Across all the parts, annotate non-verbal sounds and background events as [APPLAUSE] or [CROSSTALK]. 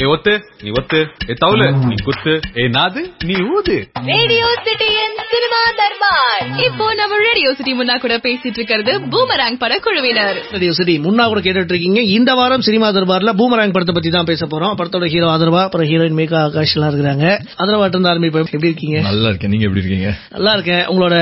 ஏ ஒத்து நீ ஒத்து. ஏ தவுலு நீ குத்து. ஏ நாது நீ ஊது. ரேடியோ சிட்டியின் சினிமா தர்பார் இப்போ நம்ம ரேடியோ சிட்டி முன்னா கூட பேசிட்டு இருக்கிறது பூமராங் பட குழுவினர் ரேடியோ சிட்டி முன்னா கூட கேட்டுட்டு இருக்கீங்க. இந்த வாரம் சினிமா தர்பார்ல பூமராங் படத்தை பத்தி தான் பேச போறோம். படத்தோட ஹீரோ ஆதரவா அப்புறம் ஹீரோயின் மேகா ஆகாஷ் எல்லாம் இருக்கிறாங்க. ஆதரவாட்டு இருந்து ஆரம்பிப்போம் எப்படி இருக்கீங்க? நல்லா இருக்கேன். நீங்க எப்படி இருக்கீங்க? நல்லா இருக்கேன். உங்களோட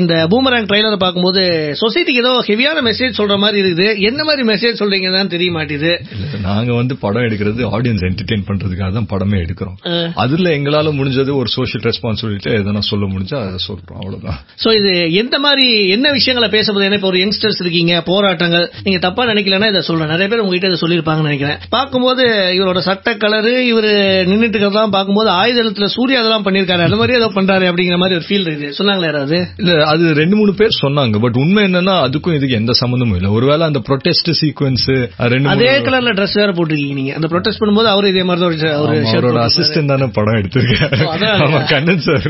இந்த பூமராங் ட்ரைலரை பார்க்கும்போது சொசைட்டிக்கு ஏதோ ஹெவியான மெசேஜ் சொல்ற மாதிரி இருக்குது. என்ன மாதிரி மெசேஜ் சொல்றீங்கன்னு தெரிய மாட்டேது இல்ல நாங்க வந்து படம் எடுக்கிறது ஆடியன்ஸ் என்டர்டெயின் பண்றதுக்காக தான் படமே எடுக்கிறோம். அதுல எங்களால முடிஞ்சது ஒரு சோஷியல் ரெஸ்பான்சிபிலிட்டி எதனா சொல்ல முடிஞ்சா அதை சொல்றோம் அவ்வளவுதான். சோ இது எந்த மாதிரி என்ன விஷயங்களை பேச போது ஏன்னா இப்ப ஒரு யங்ஸ்டர்ஸ் இருக்கீங்க போராட்டங்கள் நீங்க தப்பா நினைக்கலன்னா இதை சொல்றேன். நிறைய பேர் உங்ககிட்ட இதை சொல்லியிருப்பாங்கன்னு நினைக்கிறேன். பார்க்கும்போது இவரோட சட்ட கலரு இவரு நின்னுட்டு இருக்கிறதெல்லாம் பார்க்கும்போது ஆயுதத்துல சூர்யா அதெல்லாம் பண்ணிருக்காரு அந்த மாதிரி ஏதோ பண்றாரு அப்படிங்கிற மாதிரி ஒரு ஃபீல் இருக்குது சொன்னாங்களா யாராவது? இல்ல அது ரெண்டு மூணு பேர் சொன்னாங்க. பட் உண்மை என்னன்னா அதுக்கும் இதுக்கு எந்த சம்பந்தமும் இல்ல. ஒருவேளை அந்த ப்ரொடெஸ்ட் சீக்வன்ஸ் ரெண்டு அதே கலர்ல ட்ரெஸ் வேற போட்டிருக்கீங்க நீங்க. அந்த ப்ரொடெஸ்ட் பண்ணும்போது அவரு இதே மாதிரி தான் ஒரு அவரோட. அசிஸ்டன்ட் தானே படம் எடுத்திருக்காரு. அதான். ஆமா கண்ணன் சார்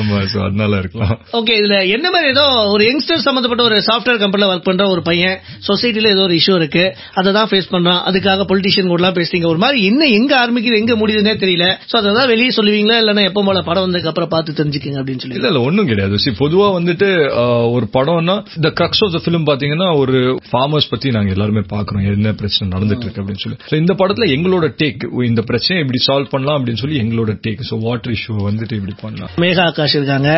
ஆமா சோ அதனால இருக்கலாம். ஓகே இதுல என்ன மாதிரி ஏதோ ஒரு யங்ஸ்டர் சம்பந்தப்பட்ட ஒரு சாஃப்ட்வேர் கம்பெனில ஒர்க் பண்ற ஒரு பையன் சொசைட்டில ஏதோ ஒரு இஷ்யூ இருக்கு அதை தான் ஃபேஸ் பண்றான் அதுக்காக பொலிட்டிஷியன் கூட எல்லாம் பேசுறீங்க. ஒரு மாதிரி என்ன எங்க ஆரம்பிக்குது எங்க முடியுதுன்னே தெரியல. சோ அததான் வெளியே சொல்லுவீங்களா இல்லன்னா எப்போ போல படம் வந்ததுக்கு அப்புறம் பார்த்து தெரிஞ்சுக்கங்க அப்படின்னு சொல்லி இல்ல இல்ல ஒண்ணும் கிடையாது. பொதுவா வந்துட்டு ஒரு படம்னா இந்த கிரக்ஸ் ஆஃப் த பிலிம் பாத்தீங்கன்னா ஒரு ஃபார்மர்ஸ் பத்தி நாங்க எல்லாருமே பாக்குறோம் என்ன பிரச்சனை நடந்துட்டு இருக்கு அப்படின்னு சொல்லி. இந்த படத்துல எங்களோட டேக் இந்த பிரச்சனை இப்படி சால்வ் பண்ணலாம் அப்படின்னு சொல்லி எங்களோட டேக் சோ வாட்டர் இஷ்யூ வந்துட்டு இப்படி பண்ணலாம். மேகா ஆகாஷ் இருக்காங்க.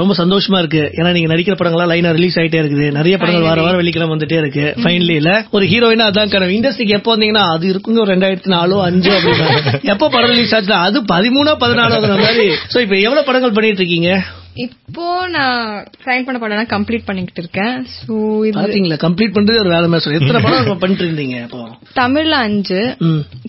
ரொம்ப சந்தோஷமா இருக்கு. ஏன்னா நீங்க நடிக்கிற படங்கள்லாம் லைனா ரிலீஸ் ஆயிட்டே இருக்குது. நிறைய படங்கள் வார வாரம் வெள்ளிக்கிழமை வந்துட்டே இருக்கு. ஃபைனலி இல்ல ஒரு ஹீரோயினா அதான் கனவு. இண்டஸ்ட்ரிக்கு எப்போ வந்தீங்கன்னா அது இருக்குங்க ஒரு ரெண்டாயிரத்தி நாலோ அஞ்சோ அப்படின்னா. எப்போ படம் ரிலீஸ் ஆச்சு அது பதிமூணோ பதினாலோ மாதிரி. சோ இப்ப எவ்வளவு படங்கள் பண்ணிட்டு இருக்கீங்க? இப்போ நான் சைன் பண்ண படம் கம்ப்ளீட் பண்ணிக்கிட்டு இருக்கேன். சோ இது பாத்தீங்களா? கம்ப்ளீட் பண்றது ஒரு வேலை மாதிரி. எத்தனை படம் பண்ணிட்டு இருந்தீங்க அப்போ தமிழ்ல அஞ்சு.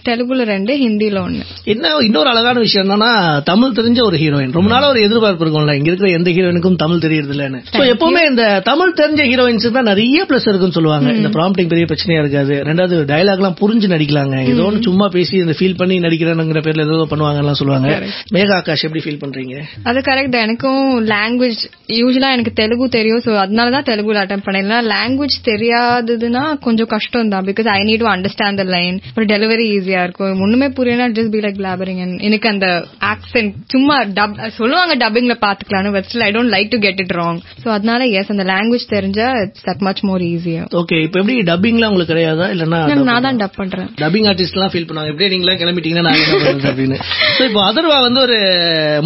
தெலுங்குல ரெண்டு ஹிந்தில ஒண்ணு. என்ன இன்னொரு அழகான விஷயம் என்னன்னா தமிழ் தெரிஞ்ச ஒரு ஹீரோயின் ரொம்ப நாளா ஒரு எதிர்பார்ப்பு இருக்கும்ல இங்க இருக்கிற எந்த ஹீரோயினுக்கும் தமிழ் தெரியறது இல்லன்னு எப்பவுமே இந்த தமிழ் தெரிஞ்ச ஹீரோயின்ஸ் தான் நிறைய பிளஸ் இருக்குன்னு சொல்லுவாங்க. இந்த ப்ராம்ப்டிங் பெரிய பிரச்சனையா இருக்காது. ரெண்டாவது டயலாக் எல்லாம் புரிஞ்சு நடிக்கலாங்க. ஏதோ ஒன்று சும்மா பேசி இந்த ஃபீல் பண்ணி நடிக்கிறேங்கிற பேர்ல ஏதோ பண்ணுவாங்கலாம் சொல்லுவாங்க. மேகா ஆகாஷ் எப்படி ஃபீல் பண்றீங்க? அது கரெக்ட் எனக்கும் லாங்குவேஜ் யூஸ்வலா எனக்கு தெலுங்கு தெரியும். சோ அதனால தான் தெலுங்குல அட்டன் பண்ணேன். லாங்குவேஜ் தெரியாததுன்னா கொஞ்சம் கஷ்டம் தான் because I need to understand the line delivery ஈஸியா இருக்கும். ஒண்ணுமே புரியனா ஜஸ்ட் பி லைக் பிளாபரிங் எனக்கு அந்த ஆக்சென்ட் சும்மா டப் சொல்லுவாங்க டப்பிங்ல பாத்துக்கலாம்னு but still I don't like to get it wrong so அதனால எஸ் அந்த லாங்குவேஜ் தெரிஞ்சா இட்ஸ் தட் மச் மோர் ஈஸியா ஓகே இப்போ எப்படி டப்பிங்லாம் உங்களுக்கு கிடையாதா? இல்லன்னா நான் தான் டப் பண்றேன். டப்பிங் ஆர்டிஸ்ட் எல்லாம் ஃபீல் பண்ணுவாங்க. எப்படியே நீங்களா கிளம்பிட்டீங்கன்னா நான் என்ன பண்றது அப்படின்னு. சோ இப்போ அதர்வா வந்து ஒரு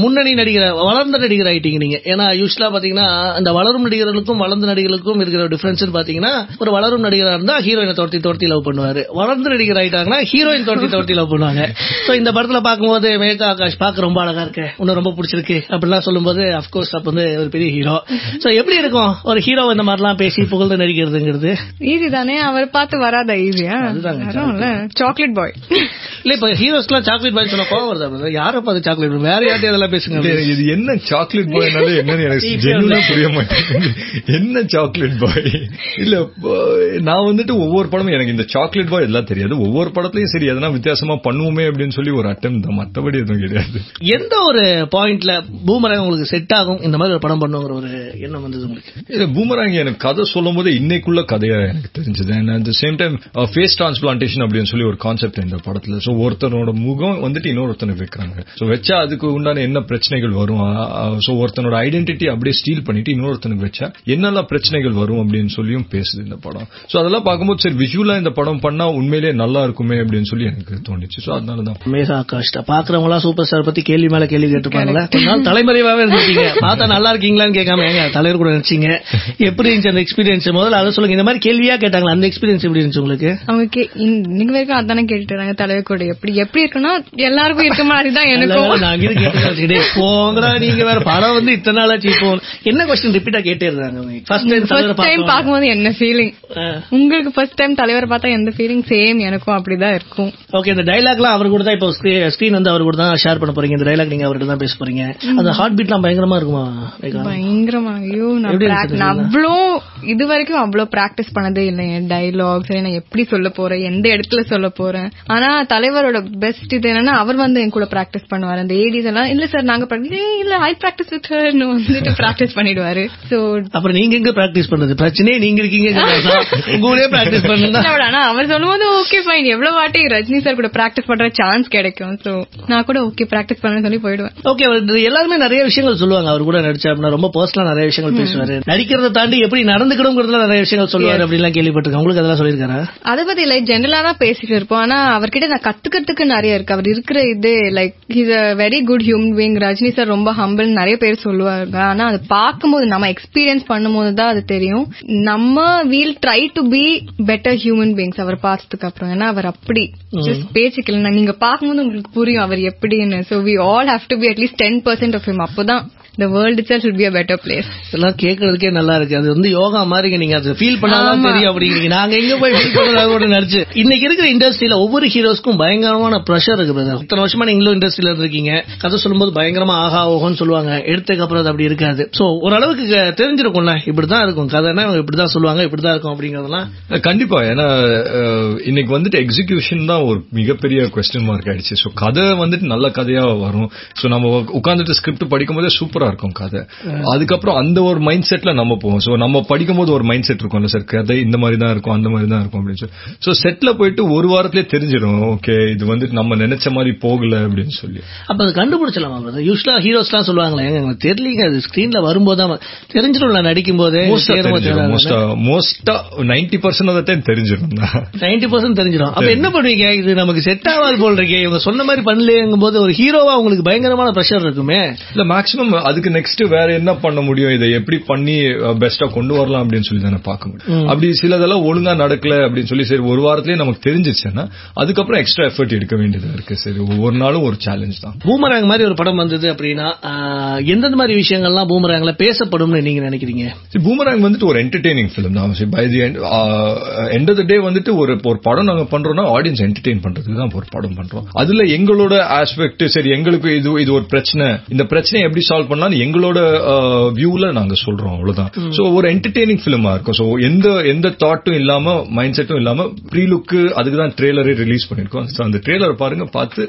முன்னணி நடிகர் வளர்ந்த நடிகர் ஆயிட்டீங்க நீங்க. ஏன்னா யூஸ்வலா பாத்தீங்கன்னா இந்த வளரும் நடிகர்களுக்கும் வளர்ந்த நடிகர்களுக்கும் இருக்கிற டிஃபரன்ஸ் பாத்தீங்கன்னா ஒரு வளரும் நடிகரா இருந்தா ஹீரோயினை துரத்தி துரத்தி லவ் பண்ணுவாரு. வளர்ந்த நடிகர் ஆயிட்டாங்கன்னா ஹீரோயின் லவ் பண்ணுவாங்க சோ இந்த படத்துல பார்க்கும்போது மேகா ஆகாஷ் பார்க்க ரொம்ப அழகா இருக்கு. உன்னை ரொம்ப பிடிச்சிருக்கு. அப்படிலாம் சொல்லும்போது அப்கோர்ஸ் அப்ப வந்து ஒரு பெரிய ஹீரோ சோ எப்படி இருக்கும்? ஒரு ஹீரோ இந்த மாதிரிலாம் பேசி புகழ்ந்து நடிக்கிறதுங்கிறது? ஈஸி தானே? அவர் பார்த்து வராதா ஈஸியா அதுதாங்க, சாக்லேட் பாய் இல்ல இப்ப ஹீரோஸ்க்குலாம் சாக்லேட் பாய் சொன்னா கோவம் வருதா யாரப்பா அது சாக்லேட் வேற யார்ட்டையும் அதெல்லாம் பேசுங்க இது- என்ன சாக்லேட் பாய்னால என்னன்னு எனக்கு [LAUGHS] ஜென்யூனா புரிய மாட்டேங்குது. என்ன சாக்லேட் பாய் இல்ல நான் வந்துட்டு ஒவ்வொரு படமும் எனக்கு இந்த சாக்லேட் பாய் எல்லாம் தெரியாது. ஒவ்வொரு படத்துலயும் சரி எதனா வித்தியாசமா பண்ணுவோமே அப்படின்னு சொல்லி ஒரு அட்டம் தான். மத்தபடி எதுவும் கிடையாது. எந்த ஒரு பாயிண்ட்ல பூமரங் உங்களுக்கு செட் ஆகும்? இந்த மாதிரி ஒரு படம் பண்ணுங்கிற ஒரு எண்ணம் வந்தது உங்களுக்கு? இல்ல பூமராங் எனக்கு கதை சொல்லும் போது இன்னைக்குள்ள கதையா எனக்கு தெரிஞ்சது. And at same time face transplantation அப்படின்னு சொல்லி ஒரு கான்செப்ட் இந்த படத்துல. சோ ஒருத்தனோட முகம் வந்துட்டு இன்னொருத்தனை வைக்கிறாங்க சோ வச்சா அதுக்கு உண்டான என்ன பிரச்சனைகள் வரும்? சோ ஒருத்தனோட ஐடென்டிட்டி அப்படியே ஸ்டீல் பண்ணிட்டு இன்னொருத்தனுக்கு வச்சா என்னெல்லாம் பிரச்சனைகள் வரும் அப்படின்னு சொல்லியும் பேசுது இந்த படம். சோ அதெல்லாம் பார்க்கும்போது சரி விஷுவலா இந்த படம் பண்ணா உண்மையிலேயே நல்லா இருக்குமே அப்படின்னு சொல்லி எனக்கு தோணுச்சு. சோ அதனாலதான் மேகா ஆகாஷ் பாக்குறவங்க எல்லாம் சூப்பர் ஸ்டார் பத்தி கேள்வி மேல கேள்வி கேட்டுப்பாங்களா கொஞ்ச நாள் தலைமறைவாவே இருந்துட்டீங்க பார்த்தா நல்லா இருக்கீங்களான்னு கேட்காம ஏங்க தலைவர் கூட நினைச்சீங்க? எப்படி இருந்துச்சு அந்த எக்ஸ்பீரியன்ஸ் முதல்ல அதை சொல்லுங்க. இந்த மாதிரி கேள்வியா கேட்டாங்களா? அந்த எக்ஸ்பீரியன்ஸ் எப்படி இருந்துச்சு உங்களுக்கு? அவங்க இன்னைக்கு வரைக்கும் அதானே கேட்டுட்டு தலைவர் கூட எப்படி எப்படி இருக்குன்னா எல்லாருக்கும் இருக்க மாதிரி [LAUGHS] தான் எனக்கும். இங்கிருந்து கேட்டுக்கிறேன். டேய், போங்கடா நீங்க வேற படம் வந்து இத்தனை நாள் ஆச்சு இப்போ என்ன கொஸ்டின் ரிப்பீட்டா கேட்டே இருந்தாங்க ஃபர்ஸ்ட் டைம் ஃபர்ஸ்ட் டைம் பாக்கும்போது என்ன ஃபீலிங். உங்களுக்கு ஃபர்ஸ்ட் டைம் தலைவரை பார்த்தா எந்த ஃபீலிங் சேம் எனக்கும் அப்படிதான் இருக்கும். ஓகே இந்த டைலாக்லாம் அவர் கூட தான் இப்போ ஸ்கிரீன் வந்து அவர் கூட தான் ஷேர் பண்ண போறீங்க. இந்த டைலாக் நீங்க அவர்கிட்ட தான் பேச போறீங்க. அந்த ஹார்ட் பீட்லாம் பயங்கரமா இருக்குமா? ரேகா? பயங்கரமா. ஐயோ நான் அவ்வளோ இது வரைக்கும் அவ்வளோ பிராக்டிஸ் பண்ணதே இல்லை. என் டைலாக் சரி நான் எப்படி சொல்ல போறேன்? எந்த இடத்துல சொல்ல போறேன்? ஆனா தலைவர் தலைவரோட பெஸ்ட் இது என்னன்னா அவர் வந்து என் கூட பிராக்டிஸ் பண்ணுவாரு. அந்த ஏடிஸ் எல்லாம் இல்ல சார் நாங்க practice- "ஏய், இல்ல ஐ பிராக்டிஸ் வித் வந்துட்டு பிராக்டிஸ் பண்ணிடுவாரு. சோ அப்புறம் நீங்க எங்க பிராக்டிஸ் பண்றது? பிரச்சனையே நீங்க இருக்கீங்க உங்களே பிராக்டிஸ் பண்ணுங்க ஆனா அவர் சொல்லும்போது ஓகே ஃபைன் எவ்வளவு வாட்டி ரஜினி சார் கூட பிராக்டிஸ் பண்ற சான்ஸ் கிடைக்கும். சோ நான் கூட ஓகே பிராக்டிஸ் பண்ண சொல்லி போயிடுவேன். ஓகே எல்லாருமே நிறைய விஷயங்கள் சொல்லுவாங்க. அவர் கூட நடிச்சா அப்படின்னா ரொம்ப பர்சனலா நிறைய விஷயங்கள் பேசுவாரு. நடிக்கிறத தாண்டி எப்படி நடந்துக்கணுங்கிறதுல நிறைய விஷயங்கள் சொல்லுவாரு அப்படிலாம் கேள்விப்பட்டிருக்கேன். உங்களுக்கு அதெல்லாம் சொல்லியிருக்காரா? அதை பத்தி லைக் ஜென்ரலா தான் பேசிட்டு இருப்போம். ஆனா அவர்கிட்ட நான் கத்துக்கிறதுக்கு நிறைய இருக்கு. அவர் இருக்கிற இது like is a very good human being Rajini sir ரொம்ப ஹம்பிள் நிறைய பேர் சொல்லுவாங்க. ஆனா அது பார்க்கும்போது நம்ம எக்ஸ்பீரியன்ஸ் பண்ணும்போது தான் அது தெரியும். நம்ம we'll try to be better human beings அவர் பார்த்ததுக்கு அப்புறம். ஏன்னா அவர் அப்படி. ஜஸ்ட் பேசிக்கல. நீங்க பார்க்கும்போது உங்களுக்கு புரியும் அவர் எப்படின்னு. So we all have to be at least ten percent of him அப்போதான் the world itself should be a better place. எல்லாம் கேட்கறதுக்கே நல்லா இருக்கு. அது வந்து யோகா மாதிரிங்க நீங்க அதை ஃபீல் பண்ணாதான் தெரியும் அப்படிங்கிறீங்க. நாங்க எங்க போய் ஃபீல் பண்றதோட நடிச்சு இன்னைக்கு இருக்கிற இண்டஸ்ட்ரியில ஒவ்வொரு ஹீரோஸ்க்கும் பயங்கரமான ப்ரெஷர் இருக்கு பிரதர் இத்தனை வருஷமா நீங்களும் இண்டஸ்ட்ரியில இருக்கீங்க கதை சொல்லும்போது பயங்கரமா ஆஹா ஓஹோன்னு சொல்லுவாங்க. எடுத்ததுக்கு அப்புறம் அது அப்படி இருக்காது. சோ ஓரளவுக்கு தெரிஞ்சிருக்கும்ல. இப்படிதான் இருக்கும். கதைன்னா இவங்க இப்படிதான் சொல்லுவாங்க இப்படிதான் இருக்கும் அப்படிங்கறதெல்லாம். கண்டிப்பா. ஏன்னா இன்னைக்கு வந்துட்டு எக்ஸிகியூஷன் தான் ஒரு மிகப்பெரிய கொஸ்டின் மார்க் ஆயிடுச்சு. சோ கதை வந்துட்டு நல்ல கதையா வரும். சோ நம்ம உட்கார்ந்துட்டு ஸ்கிரிப்ட் படிக்கும் போதே சூப்பரா இருக்கும் கதை. அதுக்கப்புறம் அந்த ஒரு மைண்ட் செட்ல நம்ம போவோம். சோ நம்ம படிக்கும் போது ஒரு மைண்ட் செட் இருக்கும்ல சார் கதை இந்த மாதிரி தான் இருக்கும் அந்த மாதிரி தான் இருக்கும் அப்படின்னு சொல்லி. சோ செட்ல போயிட்டு ஒரு வாரத்திலே தெரிஞ்சிடும். ஓகே இது வந்துட்டு நம்ம நினைச்ச மாதிரி போகல அப்படின்னு சொல்லி. அப்ப அது கண்டுபிடிச்சலாமா யூஸ்வலா ஹீரோஸ்லாம் சொல்லுவாங்களே ஏங்க எங்களுக்கு தெரியலீங்க. அது ஸ்கிரீன்ல வரும்போது தெரிஞ்சிடும்ல நடிக்கும் போதே மோஸ்டா நைன்டி பர்சன்ட் ஆஃப் டைம் தெரிஞ்சிடும் நைன்டி பர்சன்ட் தெரிஞ்சிடும். அப்ப என்ன பண்ணுவீங்க? இது நமக்கு செட் ஆகாது போல் இருக்கே. இவங்க சொன்ன மாதிரி பண்ணலையங்கும் போது ஒரு ஹீரோவா உங்களுக்கு பயங்கரமான ப்ரெஷர் இருக்குமே. இல்ல மேக்ஸிமம் அதுக்கு நெக்ஸ்ட் வேற என்ன பண்ண முடியும்? இதை எப்படி பண்ணி பெஸ்டா கொண்டு வரலாம் அப்படின்னு சொல்லி தானே பார்க்க முடியும். அப்படி சிலதெல்லாம் ஒழுங்கா நடக்கல அப்படின்னு சொல்லி சரி ஒரு வாரத்திலேயே நமக்கு தெரிஞ்சிச்சுன்னா அதுக்கப்புறம் எக்ஸ்ட்ரா எஃபர்ட் எடுக்க வேண்டியதா இருக்கு. சரி ஒவ்வொரு நாளும் ஒரு சேலஞ்ச் தான். பூமராங் மாதிரி ஒரு படம் வந்தது அப்படின்னா எந்தெந்த மாதிரி விஷயங்கள்லாம் பூமராங்ல பேசப்படும்னு நீங்க நினைக்கிறீங்க? பூமராங் வந்துட்டு ஒரு என்டர்டெய்னிங் ஃபிலிம் தான். By the end of the day வந்துட்டு ஒரு ஒரு படம் நாங்க பண்றோம்னா ஆடியன்ஸ் என்டர்டெயின் பண்றதுக்கு தான் ஒரு படம் பண்றோம். அதுல எங்களோட ஆஸ்பெக்ட் சரி எங்களுக்கு இது இது ஒரு பிரச்சனை. இந்த பிரச்சனையை எப்படி சால்வ் பண்ணலாம் எங்களோட வியூல நாங்க சொல்றோம் அவ்வளவுதான். சோ ஒரு என்டர்டெய்னிங் ஃபிலிமா இருக்கும். சோ எந்த எந்த தாட்டும் இல்லாம மைண்ட் செட்டும் இல்லாம ப்ரீ லுக்கு அதுக்கு தான் ட்ரெய்லரே ரிலீஸ் பண்ணிருக்கோம் அந்த ட்ரெய்லர் பாருங்க பார்த்து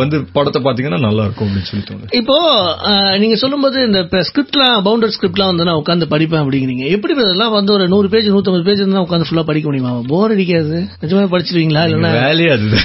வந்து படத்தை பாத்தீங்கன்னா நல்லா இருக்கும் அப்படின்னு சொல்லி தோணுது. இப்போ நீங்க சொல்லும்போது இந்த ஸ்கிரிப்ட்லாம் பவுண்டர் ஸ்கிரிப்ட்லாம் வந்து நான் உட்காந்து படிப்பேன் அப்படிங்கிறீங்க. எப்படி இதெல்லாம் வந்து ஒரு நூறு பேஜ் நூத்தம்பது பேஜ் இருந்தா உட்காந்து ஃபுல்லா படிக்க முடியுமா? போர் அடிக்காது. நிஜமா படிச்சிருவீங்களா இல்லன்னா? வேலையே அதுதான்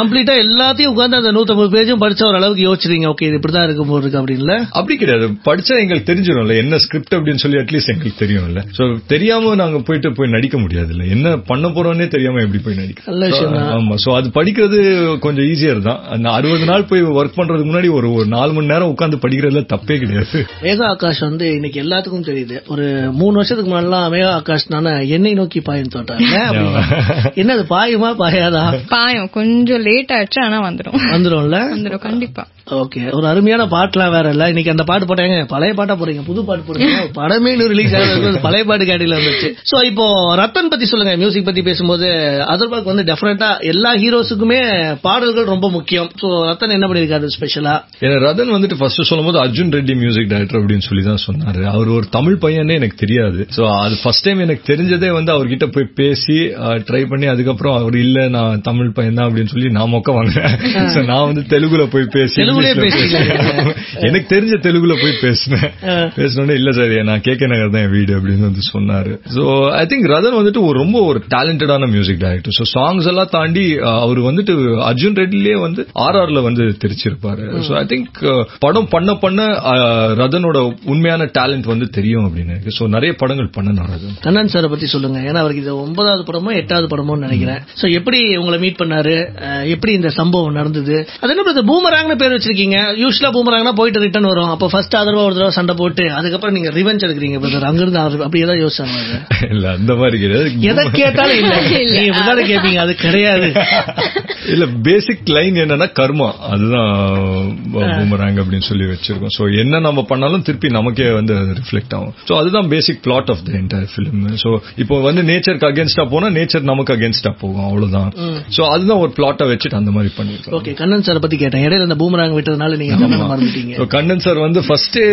கம்ப்ளீட்டா எல்லாத்தையும் உட்காந்து அந்த நூத்தம்பது பேஜும் படிச்ச ஒரு அளவுக்கு யோசிச்சிருங்க ஓகே இது இப்படிதான் இருக்கும் போது இருக்கு அப்படின்ல? அப்படி கிடையாது. படிச்சா எங்களுக்கு தெரிஞ்சிடும்ல என்ன ஸ்கிரிப்ட் அப்படின்னு சொல்லி அட்லீஸ்ட் எங்களுக்கு தெரியும்ல. சோ தெரியாம நாங்க போயிட்டு போய் நடிக்க முடியாதுல்ல. என்ன பண்ண போறோம்னே தெரியாம எப்படி போய் நடிக்க? நல்ல விஷயம் தான். ஆமா. சோ அது படிக்கிறது கொஞ்சம் ஈஸியர் தான். அந்த அறுபது நாள் போய் ஒர்க் பண்றதுக்கு முன்னாடி ஒரு ஒரு நாலு மணி நேரம் உட்கார்ந்து படிக்கிறதுல தப்பே கிடையாது. மேகா ஆகாஷ் வந்து இன்னைக்கு எல்லாத்துக்கும் தெரியுது. ஒரு மூணு வருஷத்துக்கு முன்னாடிலாம் மேகா ஆகாஷ் நானே என்னை நோக்கி பாயும் தோட்டாங்க என்னது பாயுமா பாயாதா? பாயம். கொஞ்சம் லேட் ஆயிடுச்சு ஆனா வந்துடும் வந்துரும்ல? வந்துடும் கண்டிப்பா. ஓகே ஒரு அருமையான பாட்டுலாம் வேற இல்ல. இன்னைக்கு அந்த பாட்டு போட்டாங்க பழைய பாட்டா போறீங்க புது பாட்டு போறீங்க [LAUGHS] படமே இன்னும் ரிலீஸ் ஆகுது. பழைய பாட்டு கேட்டில வந்துச்சு சோ இப்போ ரத்தன் பத்தி சொல்லுங்க. மியூசிக் பத்தி பேசும்போது அதர்பாக் வந்து டெஃபினட்டா எல்லா ஹீரோஸுக்குமே பாடல்கள் ரொம்ப முக்கியம். சோ ரத்தன் என்ன பண்ணிருக்காரு ஸ்பெஷலா ரதன் வந்துட்டு ஃபர்ஸ்ட் சொல்லும்போது அர்ஜுன் ரெட்டி மியூசிக் டைரக்டர் அப்படின்னு சொல்லி தான் சொன்னாரு. அவர் ஒரு தமிழ் பையனே எனக்கு தெரியாது. சோ அது ஃபர்ஸ்ட் டைம் எனக்கு தெரிஞ்சதே வந்து அவர்கிட்ட போய் பேசி ட்ரை பண்ணி அதுக்கப்புறம் அவர் இல்ல நான் தமிழ் பையன் தான் அப்படின்னு சொல்லி நான் மொக்க வாங்கினேன் So, நான் வந்து தெலுங்குல போய் பேசி தெலுங்குலயே [LAUGHS] எனக்கு தெரிஞ்ச தெலுங்குல போய் பேசினேன். [LAUGHS] பேசினோடனே இல்ல சார் நான் கே கே நகர் தான் என் வீடு அப்படின்னு வந்து சொன்னாரு. சோ ஐ திங்க் ரதன் வந்துட்டு ஒரு ரொம்ப ஒரு டேலண்டடான மியூசிக் டைரக்டர் சோ சாங்ஸ் எல்லாம் தாண்டி அவர் வந்துட்டு அர்ஜுன் ரெட்டிலேயே வந்து ஆர்ஆர்ல வந்து தெரிச்சிருப்பாரு. சோ ஐ திங்க் படம் பண்ண பண்ண ரதனோட உண்மையான டேலண்ட் வந்து தெரியும் அப்படின்னு சோ நிறைய படங்கள் பண்ணணும் ரதன் கண்ணன் சாரை பத்தி சொல்லுங்க. ஏன்னா அவருக்கு இது ஒன்பதாவது படமோ எட்டாவது படமோன்னு நினைக்கிறேன். சோ எப்படி உங்களை மீட் பண்ணாரு? எப்படி இந்த சம்பவம் நடந்தது? அது என்ன பிரதர் பூமராங்னு பேர் வச்சிருக்கீங்க. யூஸ்வலா பூமராங்னா போயிட்டு ரிட்டர்ன் வரும். அப்ப ஃபர்ஸ்ட் ஆதரவா ஒரு தடவை சண்டை போட்டு அதுக்கப்புறம் நீங்க ரிவெஞ்ச் எடுக்கிறீங்க பிரதர் அங்கிருந்து அவர் அப்படி ஏதாவது யோசிச்சாங்க இல்ல அந்த மாதிரி கிடையாது. எதை கேட்டாலும் இல்ல. நீங்க இப்படிதானே கேப்பீங்க. அது கிடையாது. இல்ல பேசிக் லைன் என்னன்னா கர்மா. அதுதான் பூமராங் அப்படின்னு சொல்லி வச்சிருக்கோம். சோ என்ன நம்ம பண்ணாலும் திருப்பி நமக்கே வந்து ரிஃப்ளெக்ட் ஆகும். சோ அதுதான் basic plot of the entire film so இப்போ வந்து நேச்சருக்கு அகேன்ஸ்டா போனா நேச்சர் நமக்கு அகேன்ஸ்டா போகும். அவ்வளவுதான். சோ அதுதான் ஒரு பிளாட்டை வச்சுட்டு அந்த மாதிரி பண்ணிருக்கோம். ஓகே கண்ணன் சார் பத்தி கேட்டேன். இடையில இந்த பூமராங் விட்டதுனால நீங்க கண்ணனை மறந்துட்டீங்க. கண்ணன் சார் வந்து ஃபர்ஸ்டே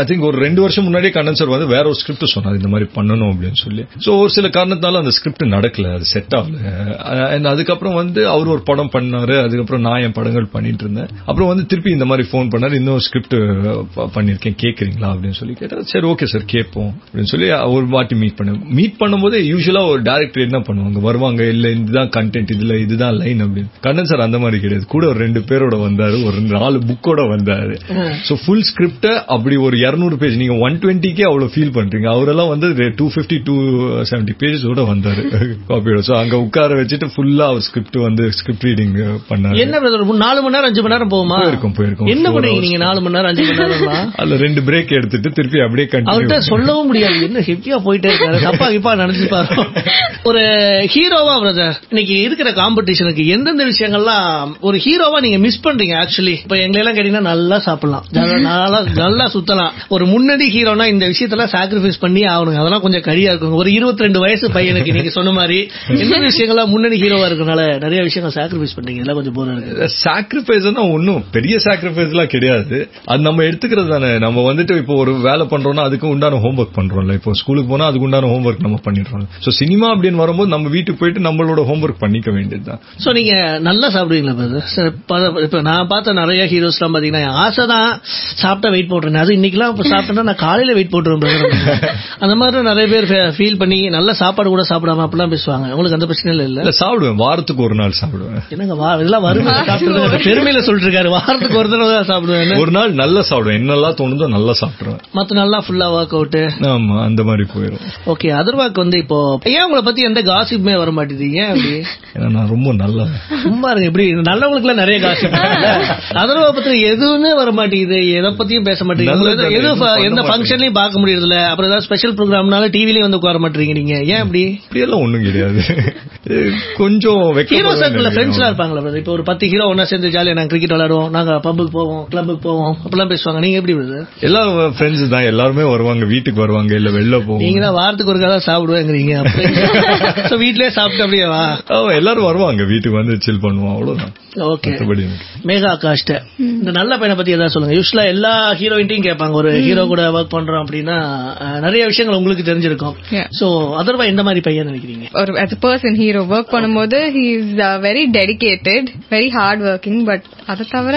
ஐ திங்க் ஒரு ரெண்டு வருஷம் முன்னாடியே கண்ணன் சார் வந்து வேற ஒரு ஸ்கிரிப்ட் சொன்னார் இந்த மாதிரி பண்ணணும் அப்படின்னு சொல்லி. சோ ஒரு சில காரணத்தினால அந்த ஸ்கிரிப்ட் நடக்கல அது செட் ஆகல. அண்ட் அதுக்கப்புறம் வந்து அவர் ஒரு படம் பண்ணாரு அதுக்கப்புறம் நான் என் படங்கள் பண்ணிட்டு இருந்தேன். அப்புறம் வந்து திருப்பி இந்த மாதிரி ஃபோன் பண்ணாரு இன்னொரு ஸ்கிரிப்ட் பண்ணிருக்கேன் கேக்குறீங்களா அப்படின்னு சொல்லி கேட்டார். சரி ஓகே சார் கேட்போம் அப்படின்னு சொல்லி ஒரு வாட்டி மீட் பண்ண மீட் பண்ணும்போது யூஸ்வலா ஒரு டேரக்டர் என்ன பண்ணுவாங்க? வருவாங்க இல்ல இதுதான் கண்டென்ட் இதுல இதுதான் லைன் அப்படின்னு. கண்ணன் சார் அந்த மாதிரி கிடையாது. கூட ஒரு ரெண்டு பேரோட வந்தாரு ஒரு நாலு புக்கோட வந்தாரு. சோ ஃபுல் ஸ்கிரிப்ட அப்படி ஒரு 200 பேஜ் நீங்க ஒன் டுவெண்ட்டிக்கே அவ்வளவு ஃபீல் பண்றீங்க. அவரெல்லாம் வந்து டூ பிப்டி டூ செவன்டி பேஜஸோட வந்தாரு. [LAUGHS] காப்பியோட சோ அங்க உட்கார வச்சுட்டு ஃபுல்லா அவர் ஸ்கிரிப்ட் வந்து ஸ்கிரிப்ட் ரீடிங் பண்ணாரு. என்ன நாலு மணி நேரம் அஞ்சு மணி நேரம் போகுமா? போயிருக்கோம், போயிருக்கோம். என்ன பண்ணுவீங்க hours. நீங்க நாலு மணி நேரம் அஞ்சு மணி நேரம் [LAUGHS] அதுல ரெண்டு பிரேக் எடுத்துட்டு திருப்பி அப்படியே அவர்கிட்ட சொல்லவும் முடியாது. என்ன ஹெவியா போயிட்டே இருக்காரு. தப்பா கிப்பா நினைச்சுப்பாரு ஒரு ஹீரோவா பிரதர் இன்னைக்கு இருக்கிற காம்படிஷனுக்கு எந்தெந்த விஷயங்கள்லாம் ஒரு ஹீரோவா நீங்க மிஸ் பண்றீங்க ஆக்சுவலி இப்ப எங்களை எல்லாம் கேட்டீங்கன்னா நல்லா சாப்பிடலாம். நல்லா- நல்லா சுத்தலாம். ஒரு முன்னாடி ஹீரோனா இந்த விஷயத்தெல்லாம் சாக்ரிஃபைஸ் பண்ணி ஆகணும். அதெல்லாம் கொஞ்சம் கரியா இருக்கும் ஒரு 22 வயசு பையனுக்கு நீங்க சொன்ன மாதிரி எந்தெந்த விஷயங்கள்லாம் முன்னணி ஹீரோவா இருக்கனால நிறைய விஷயங்கள் சாக்ரிஃபைஸ் பண்றீங்க இதெல்லாம் கொஞ்சம் போரா இருக்கு சாக்ரிஃபைஸ் ஒன்னும் பெரிய சாக்ரிஃபைஸ் எல்லாம் கிடையாது. அது நம்ம எடுத்துக்கிறது தானே. நம்ம வந்துட்டு இப்போ ஒரு வேலை பண்றோம்னா அதுக்கு உண்டான ஹோம்ஒர்க் பண்றோம்ல. இப்போ ஸ்கூலுக்கு போனா அதுக்கு உண்டான ஹோம்ஒர்க் நம்ம பண்ணிடுறோம் சோ சினிமா அப்படின்னு வரும்போது நம்ம வீட்டுக்கு போயிட்டு நம்மளோட ஹோம்ஒர்க் பண்ணிக்க வேண்டியதுதான். சோ நீங்க நல்லா சாப்பிடுவீங்களா இப்ப நான் பார்த்த நிறைய ஹீரோஸ் எல்லாம் பாத்தீங்கன்னா ஆசை தான் சாப்பிட்டா வெயிட் போட்டுறேன் அது இன்னைக்கெல்லாம் இப்ப சாப்பிட்டேன்னா நான் காலையில வெயிட் போட்டுருவேன். அந்த மாதிரி நிறைய பேர் ஃபீல் பண்ணி நல்ல சாப்பாடு கூட சாப்பிடாம அப்படிலாம் பேசுவாங்க. உங்களுக்கு அந்த பிரச்சனை இல்ல? சாப்பிடுவேன். வாரத்துக்கு ஒரு நாள் சாப்பிடுவேன். என்னங்க இதெல்லாம் சாப்பிடுறது. பெருமையில சொல்லிட்டு இருக்காரு வாரத்துக்கு ஒரு தடவை தான் சாப்பிடுவேன். ஒரு நாள் நல்லா சாப்பிடுவேன். என்னெல்லாம் தோணுதோ நல்லா சாப்பிடுவேன் மத்த நல்லா ஃபுல்லா ஒர்க் அவுட் ஆமா அந்த மாதிரி போயிடும் ஓகே அதர்வாக்கு வந்து இப்போ ஏன் உங்களை பத்தி எந்த காசிப்புமே வர மாட்டேங்குது ஏன் அப்படி? ஏன்னா நான் ரொம்ப நல்ல சும்மா இருங்க இப்படி நல்லவங்களுக்கு எல்லாம் நிறைய காசு அதர்வா பத்தி எதுவுமே வர மாட்டேங்குது எதை பத்தியும் பேச மாட்டேங்குது. எது- எந்த ஃபங்க்ஷன்லயும் பார்க்க முடியறது இல்ல அப்புறம் ஏதாவது ஸ்பெஷல் ப்ரோக்ராம்னால டிவிலயும் வந்து உட்கார மாட்டீங்க நீங்க ஏன் அப்படி? அப்படியெல்லாம் ஒண்ணும் கிடையாது. கொஞ்சம் ஹீரோ சர்க்கிள் ஃப்ரெண்ட்ஸ் வெக்கம் எல்லாம் இருப்பாங்களா? இப்போ ஒரு பத்து ஹீரோ ஒன்னா சேர்ந்து ஜாலியா நாங்க கிரிக்கெட் விளையாடுவோம். நாங்க பப்புக்கு போவோம் கிளப்புக்கு போவோம். அப்பெல்லாம் பேசுவாங்க. நீங்க எப்படி brother? எல்லா ஃப்ரெண்ட்ஸ் தான். எல்லாருமே வருவாங்க. வீட்டுக்கு வருவாங்க. இல்ல வெளில நீங்க போவாங்க தான் வாரத்துக்கு ஒரு தான் சாப்பிடுவேங்கிறீங்க. [LAUGHS] வீட்லயே சாப்பிட்டு அப்படியே வா. எல்லாரும் வருவாங்க. வீட்டுக்கு வந்து சில் பண்ணுவோம். அவ்வளவுதான். ஓகே மேகா ஆகாஷ்ட இந்த நல்ல பையனை பத்தி ஏதாவது சொல்லுங்க. யூஸ்வலா எல்லா ஹீரோயின்ட்டையும் கேட்பாங்க. ஒரு ஹீரோ கூட ஒர்க் பண்றோம் அப்படின்னா நிறைய விஷயங்கள் உங்களுக்கு தெரிஞ்சிருக்கும். சோ அதர்வா எந்த மாதிரி பையன் நினைக்கிறீங்க? ஒரு as a person hero work பண்ணும்போது is uh, very dedicated very hard working but அதை தவிர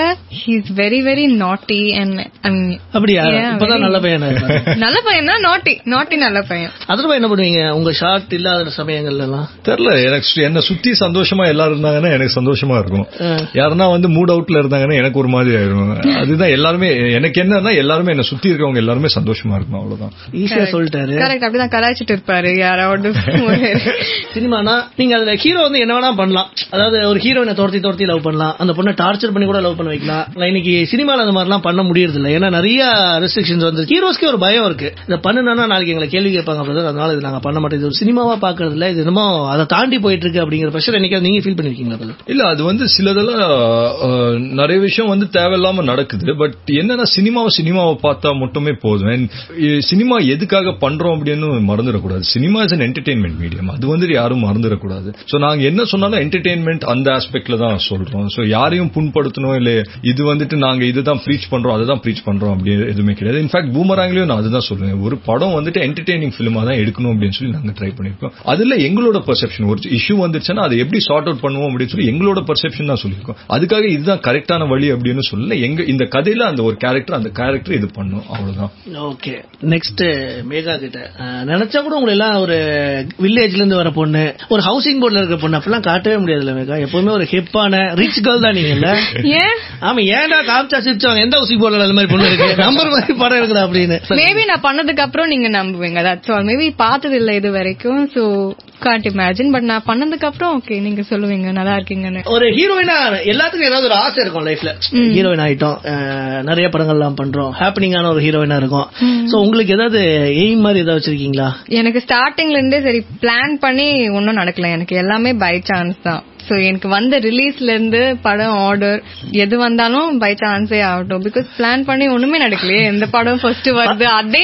is very very naughty and and அப்படியா? இப்பதான் நல்ல பையன் [LAUGHS] நல்ல பையன் தான் நாட்டி நாட்டி நல்ல பையன். அதர்வா என்ன பண்ணுவீங்க? உங்க ஷார்ட் இல்லாத சமயங்கள்ல எல்லாம் தெரியல எனக்கு என்ன சுத்தி சந்தோஷமா எல்லாரும் இருந்தாங்கன்னா எனக்கு சந்தோஷமா இருக்கும். யாருன்னா வந்து மூட் அவுட்ல இருந்தாங்கன்னா எனக்கு ஒரு மாதிரி ஆயிடும் அதுதான் எல்லாருமே எனக்கு என்னன்னா எல்லாருமே என்ன சுத்தி இருக்கவங்க எல்லாருமே சந்தோஷமா இருக்கணும் அவ்வளவுதான். ஈஸியா சொல்லிட்டாரு. கரெக்ட் அப்படிதான் கலாய்ச்சிட்டு இருப்பாரு யாராவது. சினிமானா நீங்க அதுல ஹீரோ வந்து என்ன வேணா பண்ணலாம். அதாவது ஒரு ஹீரோயினை துரத்தி துரத்தி லவ் பண்ணலாம். அந்த பொண்ணை டார்ச்சர் பண்ணி கூட லவ் பண்ண வைக்கலாம். இன்னைக்கு சினிமால அந்த மாதிரிலாம் பண்ண முடியறது இல்ல ஏன்னா நிறைய ரெஸ்ட்ரிக்ஷன்ஸ் வந்து ஹீரோஸ்க்கே ஒரு பயம் இருக்கு. இதை பண்ணுனா நாளைக்கு எங்களை கேள்வி கேட்பாங்க brother. அதனால இது நாங்க பண்ண மாட்டோம். இது ஒரு சினிமாவா பாக்குறது இல்ல இது என்னமோ அதை தாண்டி போயிட்டு இருக்கு அப்படிங்கிற பிரஷர் என்னைக்கு நீங்க ஃபீல் பண்ணிருக்கீங்களா? இல்ல அது வந்து சிலதெல்லாம் நிறைய விஷயம் வந்து தேவையில்லாம நடக்குது. பட் என்னன்னா சினிமாவை சினிமாவை பார்த்தா மட்டுமே போதும். சினிமா எதுக்காக பண்றோம் அப்படின்னு மறந்துடக்கூடாது. Cinema is an entertainment medium அது வந்து யாரும் மறந்துடக்கூடாது. சோ நாங்க என்ன சொன்னாலும் என்டர்டைன்மெண்ட் அந்த ஆஸ்பெக்ட்ல தான் சொல்றோம். சோ யாரையும் புண்படுத்தணும் இல்ல இது வந்துட்டு நாங்க இதுதான் ப்ரீச் பண்றோம் அதுதான் ப்ரீச் பண்றோம் அப்படின்னு எதுவுமே கிடையாது. இன்ஃபேக்ட் பூமராங்லயும் நான் அதுதான் சொல்லுவேன் ஒரு படம் வந்துட்டு என்டர்டைனிங் ஃபிலிமா தான் எடுக்கணும் அப்படின்னு சொல்லி நாங்க ட்ரை பண்ணிருக்கோம் அதுல எங்களோட பெர்செப்ஷன் ஒரு இஷ்யூ வந்துருச்சுன்னா அதை எப்படி சார்ட் அவுட் பண்ணுவோம் அப்படின்னு சொல்லி எங்களோட பெர்செப்ஷன் தான் சொல்லியிருக்கோம். அதுக்காக இதுதான் கரெக்டான வழி அப்படின்னு சொல்லல. எங்க இந்த கதையில அந்த ஒரு கேரக்டர் அந்த கேரக்டர் இது பண்ணும். அவ்வளவுதான். ஓகே நெக்ஸ்ட் மேகா கிட்ட. நினைச்சா கூட உங்களை எல்லாம் ஒரு வில்லேஜ்ல இருந்து வர பொண்ணு ஒரு ஹவுசிங் போர்ட்ல இருக்க பொண்ணு அப்படிலாம் காட்டவே முடியாதுல்ல மேகா. எப்பவுமே ஒரு ஹிப்பான ரிச் கேர்ள் தான் நீங்கல்ல ஏன்? ஆமா ஏன்டா காமிச்சா சிரிச்சவங்க? எந்த ஹவுசிங் போர்ட்ல அந்த மாதிரி பொண்ணு இருக்கு? நம்பர் மாதிரி படம் இருக்குதா அப்படின்னு. [LAUGHS] மேபி நான் பண்ணதுக்கு அப்புறம் நீங்க நம்புவீங்க. தட்ஸ் ஆல் மேபி பார்த்தது இல்ல இது வரைக்கும் சோ காண்ட் இமேஜின் பட் நான் பண்ணதுக்கு அப்புறம் ஓகே நீங்க சொல்லுவீங்க. நல்லா இருக்கீங்கன்னு. ஒரு ஹீரோயினா எல்லாத்துக்கும் ஏதாவது ஒரு ஆசை இருக்கும் லைஃப்ல ஹீரோயின் ஆயிட்டோம். நிறைய படங்கள்லாம் பண்றோம். ஹாப்பனிங்கான ஒரு ஹீரோயினா இருக்கும். சோ உங்களுக்கு ஏதாவது எய்ம் மாதிரி ஏதாவது வச்சிருக்கீங்களா? எனக்கு ஸ்டார்டிங்ல இருந்தே சரி பிளான் பண்ணி ஒன்னும் நடக்கல. எனக்கு எல்லாமே பை சான்ஸ் தான். சோ எனக்கு வந்த ரிலீஸ்ல இருந்து படம் ஆர்டர் எது வந்தாலும் பை சான்ஸே ஆகட்டும். பிகாஸ் பிளான் பண்ணி ஒண்ணுமே நடக்கலையே. எந்த படம் ஃபர்ஸ்ட் வருது அதே.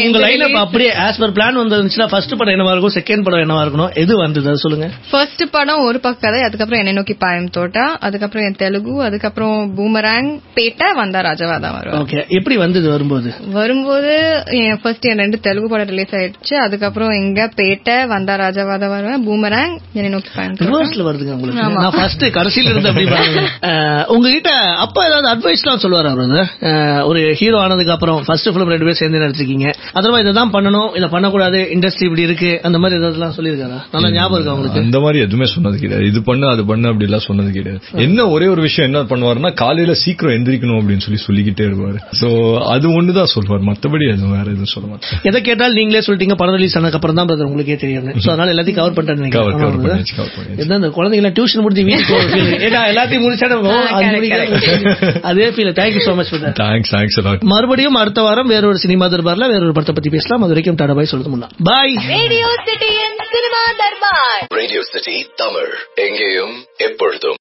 உங்க லைன் அப்படியே ஆஸ் பர் பிளான் வந்துருந்துச்சுன்னா ஃபர்ஸ்ட் படம் என்னவா இருக்கும் செகண்ட் படம் என்னவா இருக்கணும் எது வந்தது? சொல்லுங்க. ஃபர்ஸ்ட் படம் ஒரு பக்கதை அதுக்கப்புறம் என்னை நோக்கி பாயம் தோட்டா அதுக்கப்புறம் என் தெலுங்கு அதுக்கப்புறம் பூமராங் பேட்டா வந்தா ராஜவா தான் வரும் ஓகே எப்படி வந்தது வரும்போது? வரும்போது என் ஃபர்ஸ்ட் என் ரெண்டு தெலுங்கு படம் ரிலீஸ் ஆயிடுச்சு அதுக்கப்புறம் எங்க பேட்டை வந்தா ராஜவா தான் வருவேன் பூமராங் என்னை நோக்கி பாயம் வருதுங்க உங்களுக்கு. நான் ஃபர்ஸ்ட் கடைசியில இருந்து அப்படி [LAUGHS] உங்ககிட்ட அப்பா ஏதாவது அட்வைஸ்லாம் சொல்லுவாரு அவரு ஒரு ஹீரோ ஆனதுக்கு அப்புறம் ஃபர்ஸ்ட் ஃபிலிம் ரெண்டு பேரும் சேர்ந்து நடிச்சிருக்கீங்க. அதர்வா இதை தான் பண்ணணும் இதை பண்ணக்கூடாது இண்டஸ்ட்ரி இப்படி இருக்கு அந்த மாதிரி ஏதாவதுலாம் சொல்லியிருக்காரா? நல்லா ஞாபகம் இருக்கா உங்களுக்கு? அந்த மாதிரி எதுவுமே சொன்னது கிடையாது. இது பண்ணு அது பண்ணு அப்படி எல்லாம் சொன்னது கிடையாது. என்ன ஒரே ஒரு விஷயம் என்ன பண்ணுவாருன்னா காலையில சீக்கிரம் எந்திரிக்கணும் அப்படின்னு சொல்லி சொல்லிக்கிட்டே இருப்பாரு. சோ அது ஒண்ணுதான் சொல்வார் மத்தபடி எதுவும் வேற எதுவும் சொல்ல மாட்டேன் எதை கேட்டாலும் நீங்களே சொல்லிட்டீங்க படம் ரிலீஸ் ஆனதுக்கு அப்புறம் தான் உங்களுக்கே தெரியும். சோ அதனால எல்லாத்தையும் கவர் பண்ணிட்டேன் Cover, டியூஷன் முடிஞ்சு வீட்டுக்கு. [LAUGHS] ஏன்னா எல்லாத்தையும் முடிச்சாட அதே feel thank you so much thanks thanks மறுபடியும் அடுத்த வாரம் வேற ஒரு சினிமா தர்பார்ல வேற ஒரு படத்தை பத்தி பேசலாம். அது வரைக்கும் டாடா பாய் சொல்றது முன்னா. பாய் radio சிட்டியின் cinema Darbar. Radio city Tamil எங்கேயும் எப்பொழுதும்.